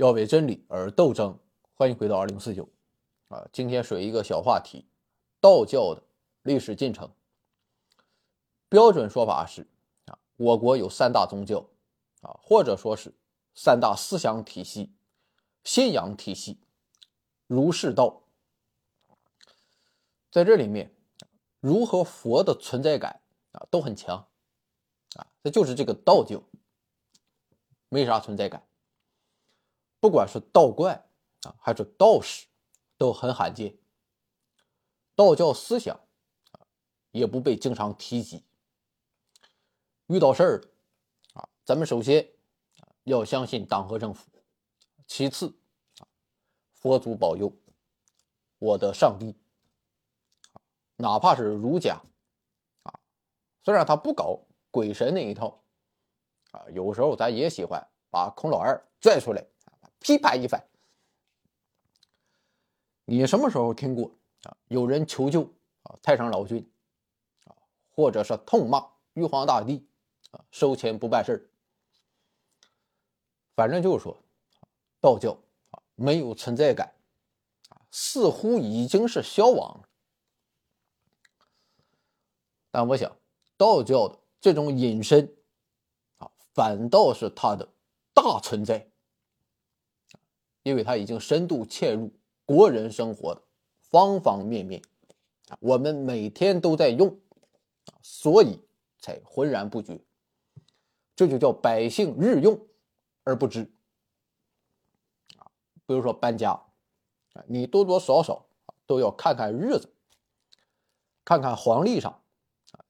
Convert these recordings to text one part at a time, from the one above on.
要为真理而斗争。欢迎回到二零四九啊，今天说一个小话题：道教的历史进程。标准说法是啊，我国有三大宗教啊，或者说是三大思想体系、信仰体系，儒释道。在这里面，儒和佛的存在感啊都很强啊，这就是这个道教没啥存在感。不管是道观啊还是道士，都很罕见。道教思想啊也不被经常提及。遇到事儿啊，咱们首先要相信党和政府，其次啊佛祖保佑，我的上帝。哪怕是儒家，啊，虽然他不搞鬼神那一套，啊，有时候咱也喜欢把孔老二拽出来，批判一番。你什么时候听过啊？有人求救啊，太上老君，啊，或者是痛骂玉皇大帝，啊，收钱不办事。反正就是说，道教啊没有存在感，啊，似乎已经是消亡了。但我想，道教的这种隐身，啊，反倒是它的大存在，因为它已经深度嵌入国人生活的方方面面，啊，我们每天都在用，啊，所以才浑然不觉，这就叫百姓日用而不知，啊，比如说搬家，啊，你多多少少都要看看日子，看看黄历上。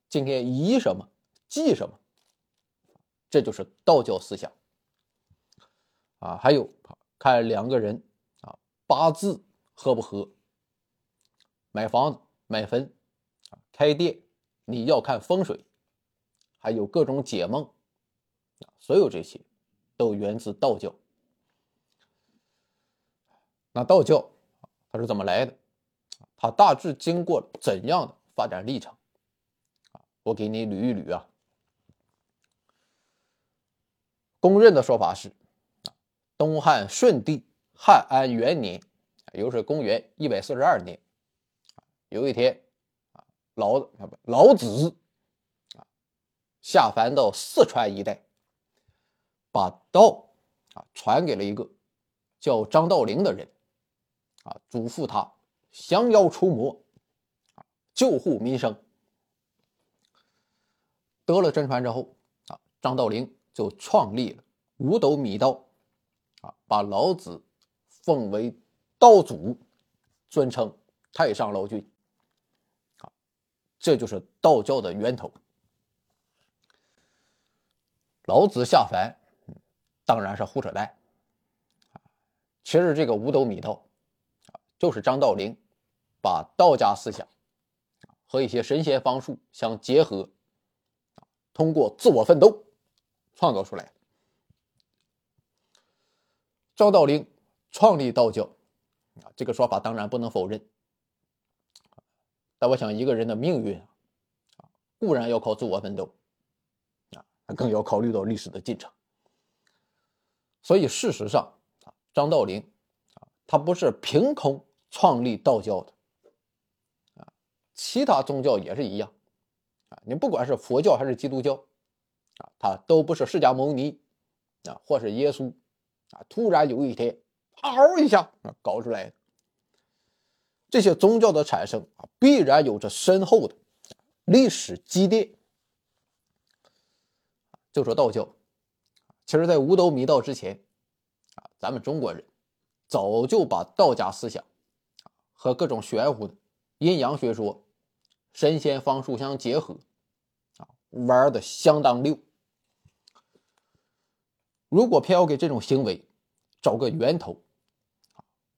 今天宜什么，忌什么，这就是道教思想啊。还有看两个人啊八字合不合，买房子、买坟、开店，你要看风水，还有各种解梦啊，所有这些都源自道教。那道教它是怎么来的？它大致经过了怎样的发展历程？我给你捋一捋啊。公认的说法是，东汉顺帝汉安元年，也就是公元一百四十二年，有一天，啊，老老子啊下凡到四川一带，把道啊传给了一个叫张道陵的人，啊，嘱咐他降妖除魔，啊，救护民生。得了真传之后，啊，张道陵就创立了五斗米道，啊，把老子奉为道祖，尊称太上老君，啊，这就是道教的源头。老子下凡，当然是胡扯淡，其实这个五斗米道，就是张道陵把道家思想和一些神仙方术相结合。通过自我奋斗创造出来的。张道陵创立道教啊，这个说法当然不能否认。但我想，一个人的命运啊，固然要靠自我奋斗啊，更要考虑到历史的进程。所以，事实上啊，张道陵啊，他不是凭空创立道教的啊，其他宗教也是一样。啊，你不管是佛教还是基督教，啊，他都不是释迦牟尼，啊，或是耶稣，啊，突然有一天，嗷一下啊搞出来。这些宗教的产生啊，必然有着深厚的历史积淀。就说道教，其实在五斗米道之前，啊，咱们中国人早就把道家思想和各种玄乎的阴阳学说。神仙方术相结合，啊，玩的相当溜。如果偏要给这种行为找个源头，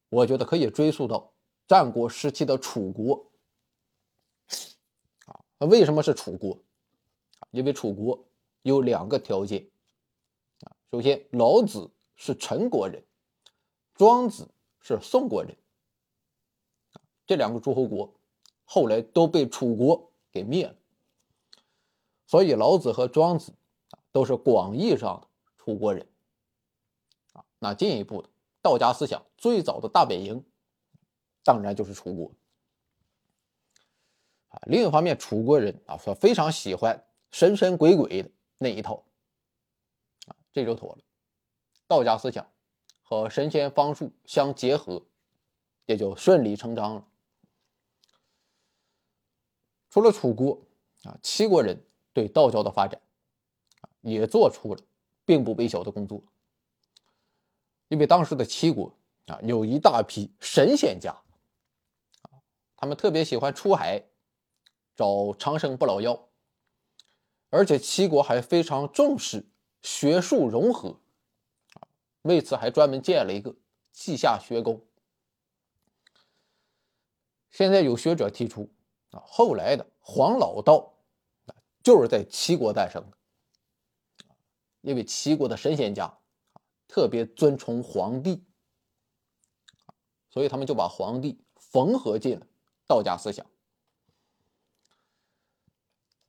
我觉得可以追溯到战国时期的楚国。啊，那为什么是楚国？因为楚国有两个条件。啊，首先老子是陈国人，庄子是宋国人。这两个诸侯国。后来都被楚国给灭了，所以老子和庄子都是广义上的楚国人啊。那进一步的道家思想最早的大本营，当然就是楚国。啊，另一方面，楚国人啊说非常喜欢神神鬼鬼的那一套，啊，这就妥了。道家思想和神仙方术相结合，也就顺理成章了。除了楚国啊，齐国人对道教的发展啊也做出了并不微小的工作。因为当时的齐国啊，有一大批神仙家，他们特别喜欢出海找长生不老药，而且齐国还非常重视学术融合，为此还专门建了一个稷下学宫。现在有学者提出。啊，后来的黄老道，就是在齐国诞生的。因为齐国的神仙家特别尊崇皇帝，所以他们就把皇帝缝合进了道家思想。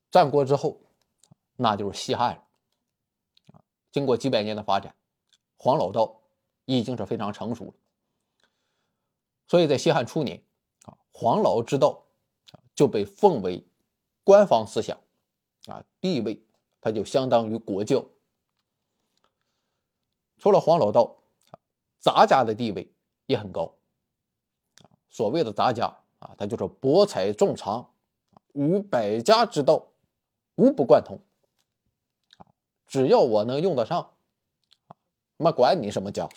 战国之后，那就是西汉了。经过几百年的发展，黄老道已经是非常成熟了。所以在西汉初年，啊，黄老之道。就被奉为官方思想，啊，地位它就相当于国教。除了黄老道，杂家的地位也很高。所谓的杂家啊，他就是博采众长，与百家之道无不贯通。只要我能用得上，那管你什么家。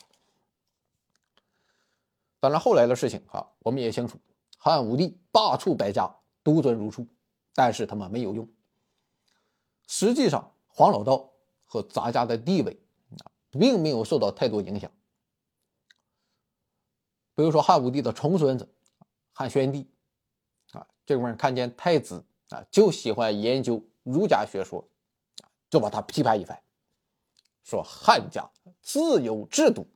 当然，后来的事情啊，我们也清楚，汉武帝罢黜百家。独尊儒术，但是他们没有用。实际上，黄老道和杂家的地位，并没有受到太多影响。比如说，汉武帝的重孙子汉宣帝啊，这个人看见太子啊就喜欢研究儒家学说，就把他批判一番，说汉家自有制度，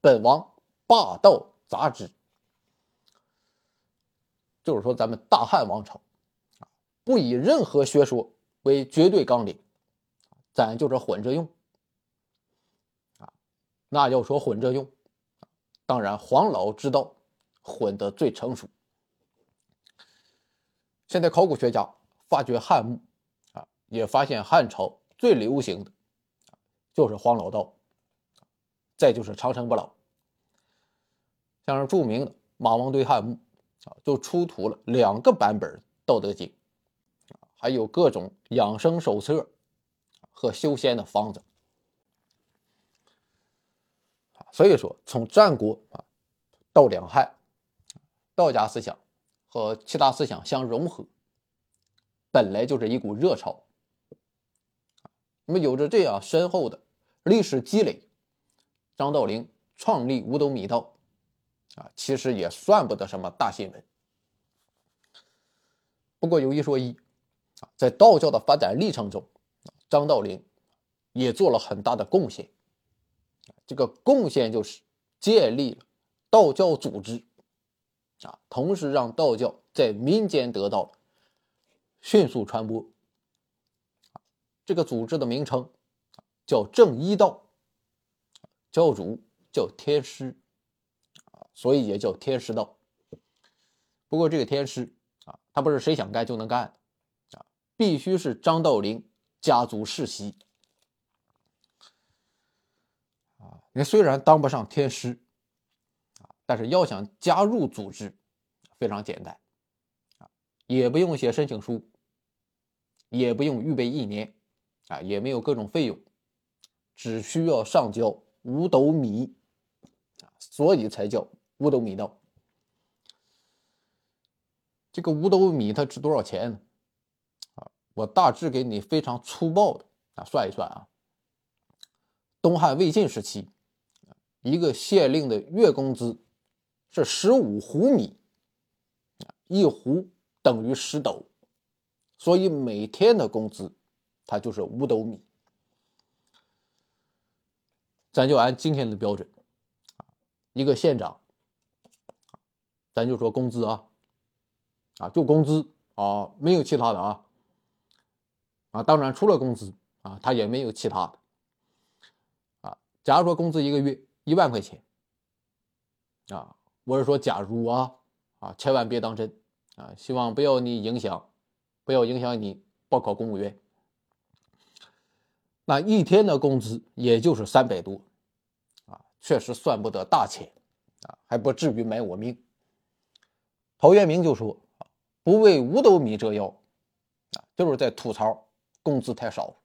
本王霸道杂之。就是说，咱们大汉王朝啊，不以任何学说为绝对纲领，咱就是混着用。那要说混着用，当然黄老之道混得最成熟。现在考古学家发掘汉墓啊，也发现汉朝最流行的就是黄老道，再就是长生不老，像是著名的马王堆汉墓。啊，就出土了两个版本《道德经》，啊，还有各种养生手册和修仙的方子。所以说，从战国啊到两汉，道家思想和其他思想相融合，本来就是一股热潮。那么，有着这样深厚的历史积累，张道陵创立五斗米道。啊，其实也算不得什么大新闻。不过有一说一，啊，在道教的发展历程中，张道陵也做了很大的贡献。这个贡献就是建立了道教组织，啊，同时让道教在民间得到了迅速传播。这个组织的名称叫正一道，教主叫天师。所以也叫天师道。不过这个天师啊，他不是谁想干就能干的啊，必须是张道陵家族世袭你虽然当不上天师啊，但是要想加入组织，非常简单啊，也不用写申请书，也不用预备一年啊，也没有各种费用，只需要上交五斗米啊，所以才叫。五斗米道，这个五斗米它值多少钱呢？啊，我大致给你非常粗暴的啊算一算啊。东汉魏晋时期，一个县令的月工资是十五斛米，一斛等于十斗，所以每天的工资它就是五斗米。咱就按今天的标准，一个县长。咱就说工资啊，啊，就工资啊，没有其他的啊，啊，当然除了工资啊，他也没有其他的，啊，假如说工资一个月一万块钱，啊，我是说假如啊啊，千万别当真啊，希望不要你影响，不要影响你报考公务员。那一天的工资也就是三百多，啊，确实算不得大钱，啊，还不至于买我命。陶渊明就说：“，不为五斗米折腰，啊，就是在吐槽工资太少。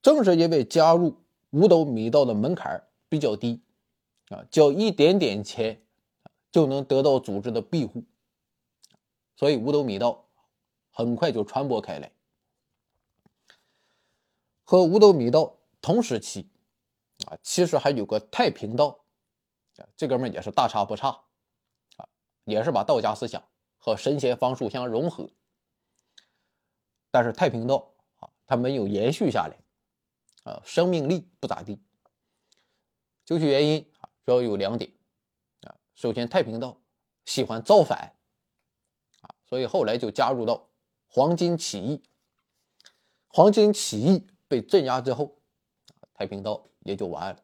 正是因为加入五斗米道的门槛比较低，啊，交一点点钱就能得到组织的庇护，所以五斗米道很快就传播开来。”和五斗米道同时期，啊，其实还有个太平道，啊，这哥们也是大差不差，啊，也是把道家思想和神仙方术相融合。但是太平道啊，它没有延续下来，啊，生命力不咋地。究其原因啊，主要有两点，啊，首先太平道喜欢造反，啊，所以后来就加入到黄巾起义，黄巾起义。被镇压之后，太平道也就完了。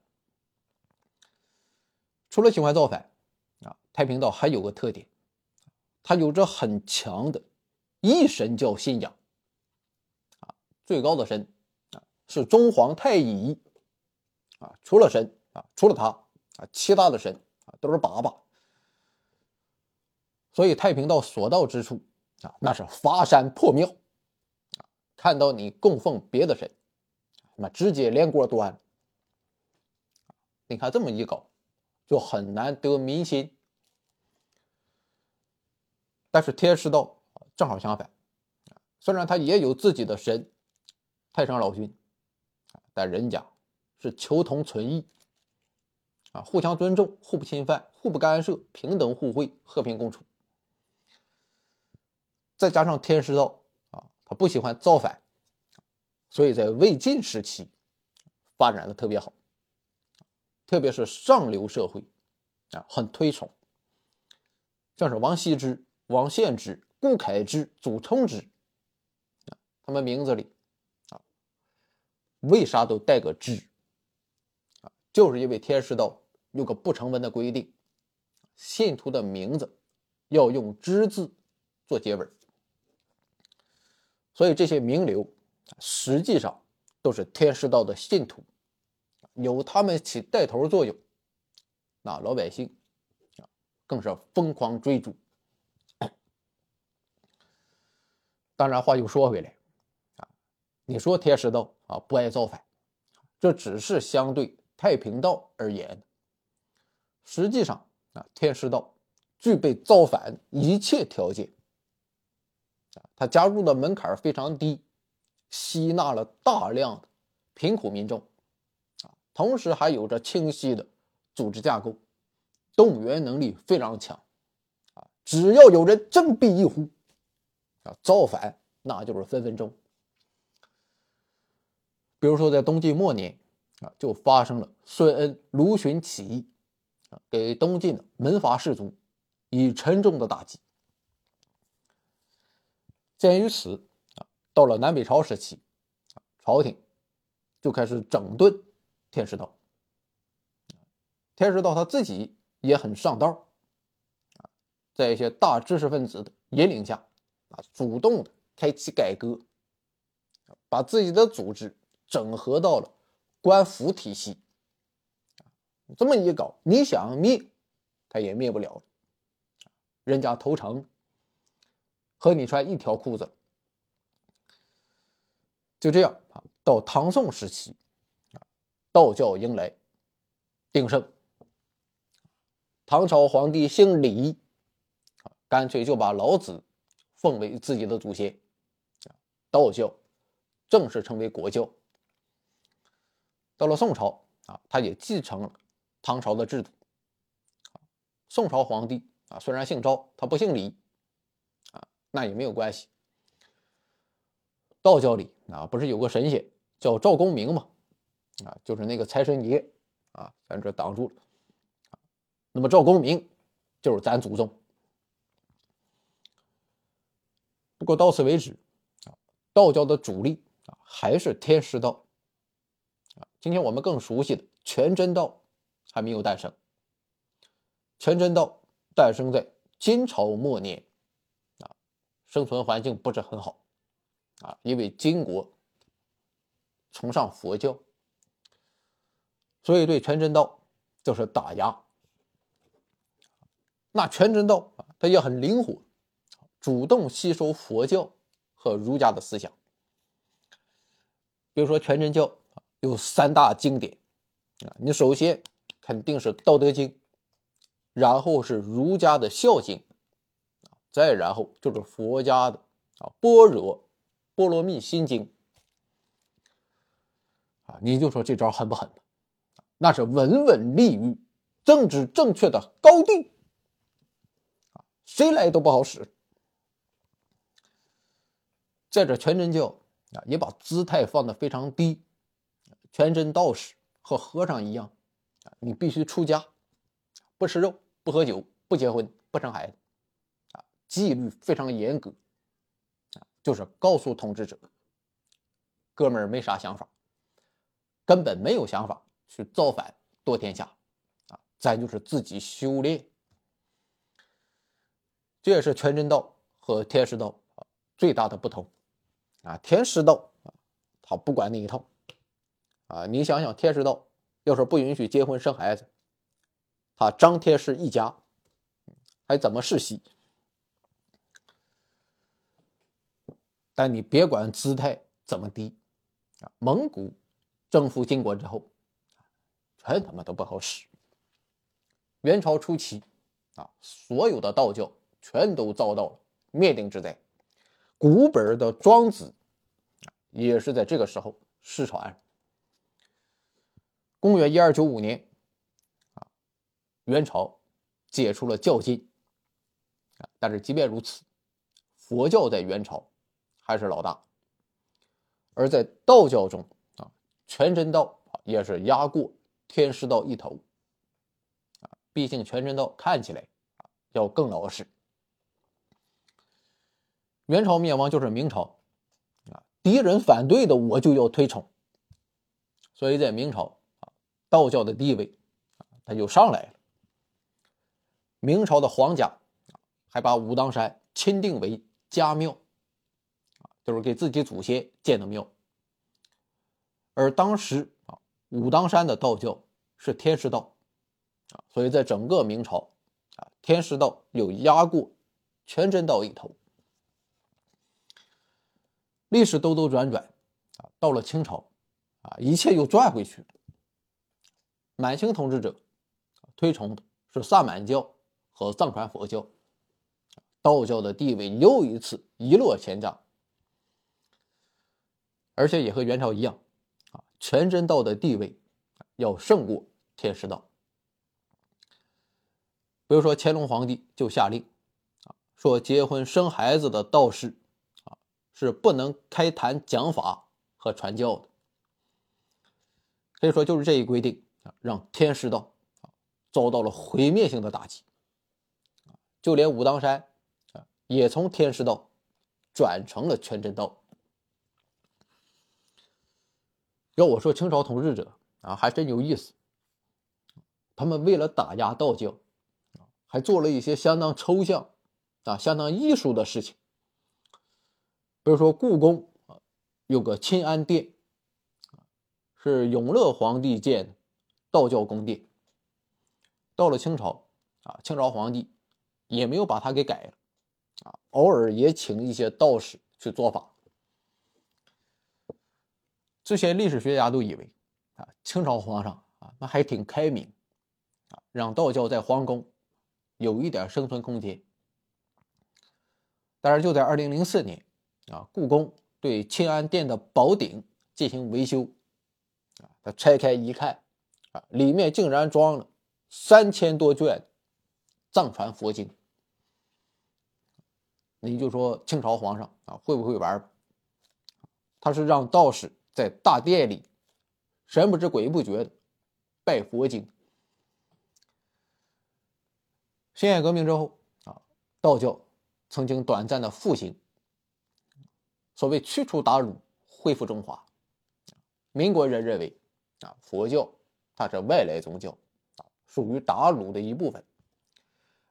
除了喜欢造反，啊，太平道还有个特点，它有着很强的一神教信仰。啊，最高的神是中皇太乙，啊，除了神啊，除了他啊，其他的神啊都是粑粑。所以太平道所到之处啊，那是发山破庙，啊，看到你供奉别的神。那直接连锅端。你看这么一搞，就很难得民心。但是天师道正好相反，虽然他也有自己的神太上老君，但人家是求同存异啊，互相尊重，互不侵犯，互不干涉，平等互惠，和平共处。再加上天师道啊，他不喜欢造反。所以在魏晋时期发展的特别好，特别是上流社会啊，很推崇，像是王羲之、王献之、顾恺之、祖冲之，他们名字里，为啥都带个之啊？就是因为天师道有个不成文的规定，信徒的名字要用之字做结尾，所以这些名流。实际上都是天师道的信徒，有他们起带头作用，那老百姓啊更是疯狂追逐。当然，话又说回来，你说天师道啊不爱造反，这只是相对太平道而言。实际上啊，天师道具备造反一切条件啊，他加入的门槛非常低。吸纳了大量的贫苦民众，啊，同时还有着清晰的组织架构，动员能力非常强，啊，只要有人振臂一呼，啊，造反那就是分分钟。比如说在东晋末年，啊，就发生了孙恩卢循起义，啊，给东晋的门阀士族以沉重的打击。鉴于此啊。到了南北朝时期，朝廷就开始整顿天师道。天师道他自己也很上道，在一些大知识分子的引领下，啊，主动的开启改革，把自己的组织整合到了官府体系。这么一搞，你想灭，他也灭不了。人家投诚，和你穿一条裤子。就这样啊，到唐宋时期，道教迎来鼎盛。唐朝皇帝姓李，啊，干脆就把老子奉为自己的祖先，道教正式成为国教。到了宋朝，啊，他也继承了唐朝的制度。宋朝皇帝啊，虽然姓赵，他不姓李，啊，那也没有关系。道教里啊，不是有个神仙叫赵公明吗？啊，就是那个财神爷啊，咱这挡住了。那么赵公明就是咱祖宗。不过到此为止，道教的主力啊还是天师道。今天我们更熟悉的全真道还没有诞生。全真道诞生在金朝末年，啊，生存环境不是很好，啊，因为金国崇尚佛教，所以对全真道就是打压。那全真道啊，它也很灵活，主动吸收佛教和儒家的思想。比如说全真教有三大经典啊，你首先肯定是《道德经》。然后是儒家的孝经，再然后就是佛家的啊《般若波罗蜜心经》啊，你就说这招狠不狠？那是稳稳立于政治正确的高地，谁来都不好使。在这全真教啊，也把姿态放得非常低，全真道士和和尚一样啊，你必须出家。不吃肉，不喝酒，不结婚，不生孩子，啊，纪律非常严格，啊，就是告诉统治者，哥们儿没啥想法，根本没有想法去造反夺天下，啊，咱就是自己修炼。这也是全真道和天师道最大的不同，啊，天师道啊，他不管那一套，啊，你想想，天师道要是不允许结婚生孩子。啊，张天师一家还怎么世袭？但你别管姿态怎么低啊，蒙古征服金国之后，全他妈都不好使。元朝初期啊，所有的道教全都遭到了灭顶之灾。古本的《庄子》也是在这个时候失传。公元一二九五年。元朝解除了教禁啊，但是即便如此，佛教在元朝还是老大。而在道教中啊，全真道也是压过天师道一头啊。毕竟全真道看起来啊要更老实。元朝灭亡就是明朝啊，敌人反对的我就要推崇，所以在明朝，道教的地位啊它就上来了。明朝的皇家还把武当山钦定为家庙，啊，就是给自己祖先建的庙。而当时啊，武当山的道教是天师道，啊，所以在整个明朝，啊，天师道有压过全真道一头。历史兜兜转转，啊，到了清朝，啊，一切又转回去了。满清统治者推崇的是萨满教。和藏传佛教、道教的地位又一次一落千丈，而且也和元朝一样，啊，全真道的地位要胜过天师道。比如说，乾隆皇帝就下令，啊，说结婚生孩子的道士，啊，是不能开坛讲法和传教的。可以说，就是这一规定啊，让天师道啊遭到了毁灭性的打击。就连武当山啊，也从天师道转成了全真道。要我说，清朝统治者啊，还真有意思。他们为了打压道教，还做了一些相当抽象啊、相当艺术的事情。比如说，故宫啊，有个钦安殿，是永乐皇帝建的道教宫殿。到了清朝啊，清朝皇帝。也没有把它给改了，啊，偶尔也请一些道士去做法。这些历史学家都以为，啊，清朝皇上啊，那还挺开明，啊，让道教在皇宫有一点生存空间。但是就在二零零四年，啊，故宫对清安殿的宝顶进行维修，啊，他拆开一看，啊，里面竟然装了三千多卷藏传佛经。你就说清朝皇上啊会不会玩？他是让道士在大殿里神不知鬼不觉的拜佛经。辛亥革命之后啊，道教曾经短暂的复兴，所谓驱除鞑虏，恢复中华。民国人认为啊，佛教它是外来宗教啊，属于鞑虏的一部分，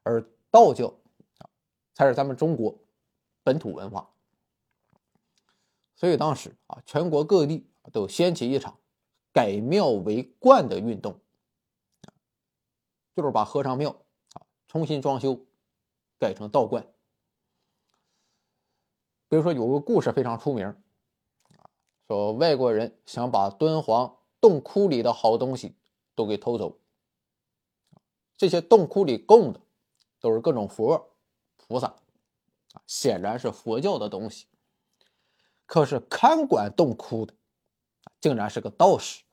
而道教啊才是咱们中国本土文化。所以当时啊，全国各地都掀起一场改庙为观的运动，就是把和尚庙啊重新装修，改成道观。比如说有个故事非常出名，啊，说外国人想把敦煌洞窟里的好东西都给偷走，这些洞窟里供的都是各种佛、菩萨，显然是佛教的东西。可是看管洞窟的，竟然是个道士，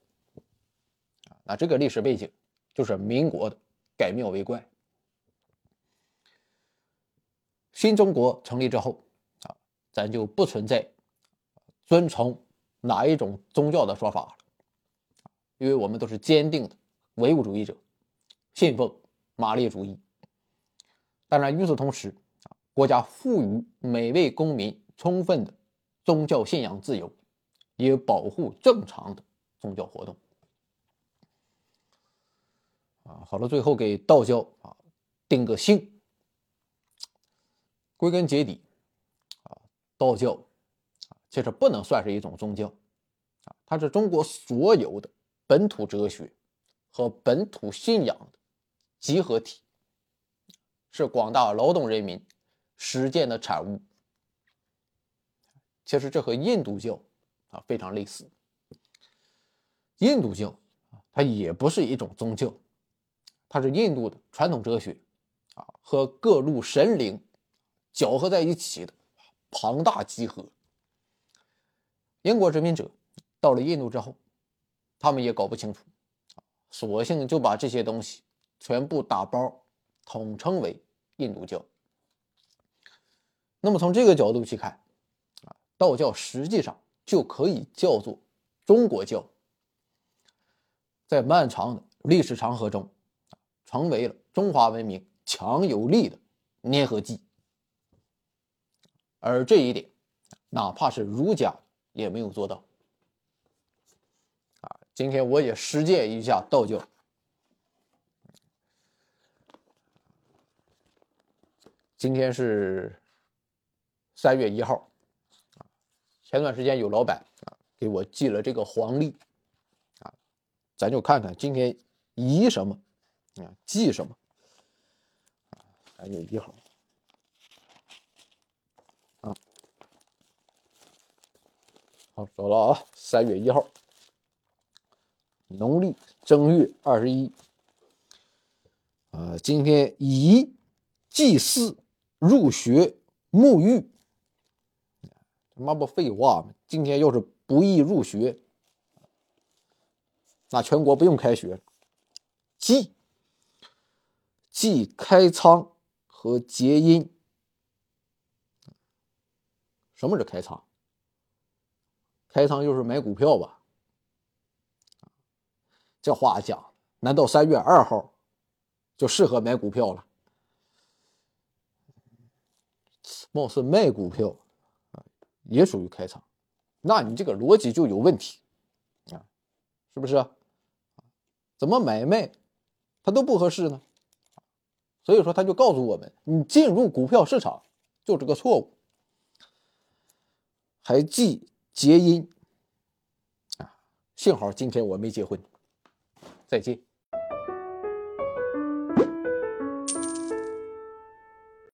啊，那这个历史背景就是民国的改庙为观。新中国成立之后。啊咱就不存在尊崇哪一种宗教的说法，因为我们都是坚定的唯物主义者，信奉马列主义。当然，与此同时，国家赋予每位公民充分的宗教信仰自由，也保护正常的宗教活动。啊，好了，最后给道教啊定个性，归根结底。啊道教啊，其实不能算是一种宗教啊，它是中国所有的本土哲学和本土信仰的集合体，是广大劳动人民实践的产物。其实这和印度教啊非常类似，印度教它也不是一种宗教，它是印度的传统哲学啊和各路神灵搅合在一起的。庞大集合。英国殖民者到了印度之后，他们也搞不清楚，索性就把这些东西全部打包统称为印度教。那么从这个角度去看，啊，道教实际上就可以叫做中国教。在漫长的历史长河中，成为了中华文明强有力的粘合剂。而这一点，哪怕是儒家也没有做到。今天我也实践一下道教。今天是三月一号，啊，前段时间有老板啊给我寄了这个黄历，啊，咱就看看今天宜什么，啊，忌什么，啊，三月一号。好，走了啊！三月一号，农历正月二十一。啊，今天宜祭祀、入学、沐浴。他妈不废话吗？今天要是不宜入学，那全国不用开学了。忌，忌开仓和结阴。什么是开仓？开仓就是买股票吧？这话讲，难道三月二号就适合买股票了？貌似卖股票啊，也属于开仓，那你这个逻辑就有问题啊，是不是？怎么买卖它都不合适呢？所以说，他就告诉我们，你进入股票市场就是个错误，还忌。结姻啊，幸好今天我没结婚。再见。